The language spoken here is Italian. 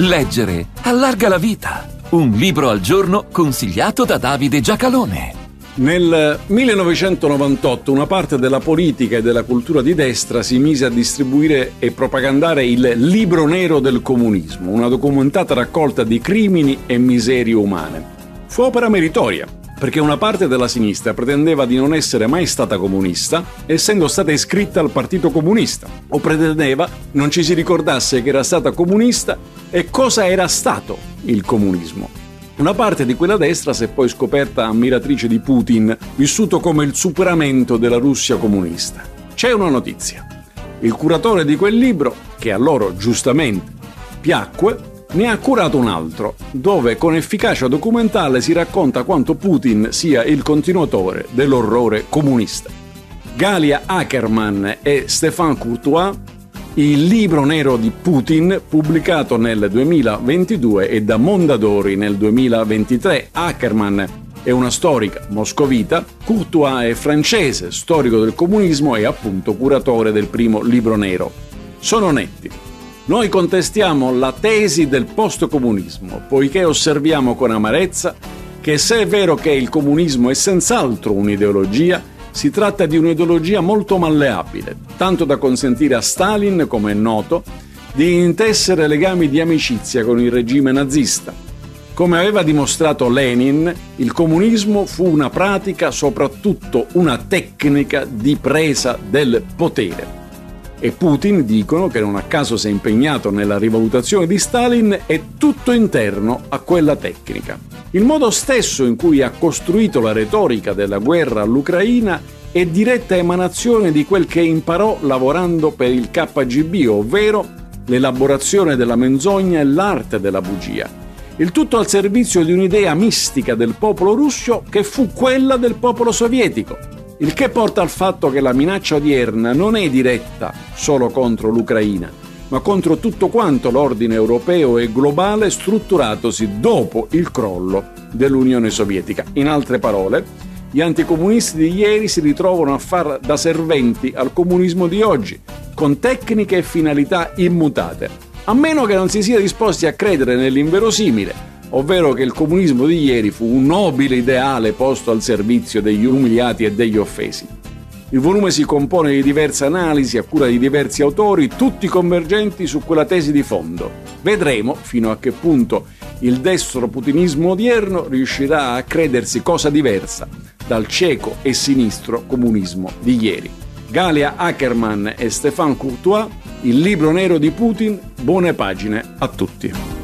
Leggere allarga la vita. Un libro al giorno consigliato da Davide Giacalone. Nel 1998 una parte della politica e della cultura di destra si mise a distribuire e propagandare il Libro Nero del Comunismo, una documentata raccolta di crimini e miserie umane. Fu opera meritoria, perché una parte della sinistra pretendeva di non essere mai stata comunista, essendo stata iscritta al Partito Comunista, o pretendeva non ci si ricordasse che era stata comunista e cosa era stato il comunismo. Una parte di quella destra si è poi scoperta ammiratrice di Putin, vissuto come il superamento della Russia comunista. C'è una notizia. Il curatore di quel libro, che a loro giustamente piacque, ne ha curato un altro, dove con efficacia documentale si racconta quanto Putin sia il continuatore dell'orrore comunista. Galia Ackerman e Stéphane Courtois, il libro nero di Putin, pubblicato nel 2022 e da Mondadori nel 2023. Ackerman è una storica moscovita, Courtois è francese, storico del comunismo e appunto curatore del primo libro nero. Sono netti, noi contestiamo la tesi del post-comunismo, poiché osserviamo con amarezza che se è vero che il comunismo è senz'altro un'ideologia, si tratta di un'ideologia molto malleabile, tanto da consentire a Stalin, come è noto, di intessere legami di amicizia con il regime nazista. Come aveva dimostrato Lenin, il comunismo fu una pratica, soprattutto una tecnica di presa del potere e Putin dicono che non a caso si è impegnato nella rivalutazione di Stalin è tutto interno a quella tecnica. Il modo stesso in cui ha costruito la retorica della guerra all'Ucraina è diretta emanazione di quel che imparò lavorando per il KGB, ovvero l'elaborazione della menzogna e l'arte della bugia. Il tutto al servizio di un'idea mistica del popolo russo che fu quella del popolo sovietico, il che porta al fatto che la minaccia odierna non è diretta solo contro l'Ucraina, ma contro tutto quanto l'ordine europeo e globale strutturatosi dopo il crollo dell'Unione Sovietica. In altre parole, gli anticomunisti di ieri si ritrovano a far da serventi al comunismo di oggi, con tecniche e finalità immutate, a meno che non si sia disposti a credere nell'inverosimile ovvero che il comunismo di ieri fu un nobile ideale posto al servizio degli umiliati e degli offesi. Il volume si compone di diverse analisi a cura di diversi autori, tutti convergenti su quella tesi di fondo. Vedremo fino a che punto il destro putinismo odierno riuscirà a credersi cosa diversa dal cieco e sinistro comunismo di ieri. Galia Ackerman e Stéphane Courtois, Il libro nero di Putin, buone pagine a tutti.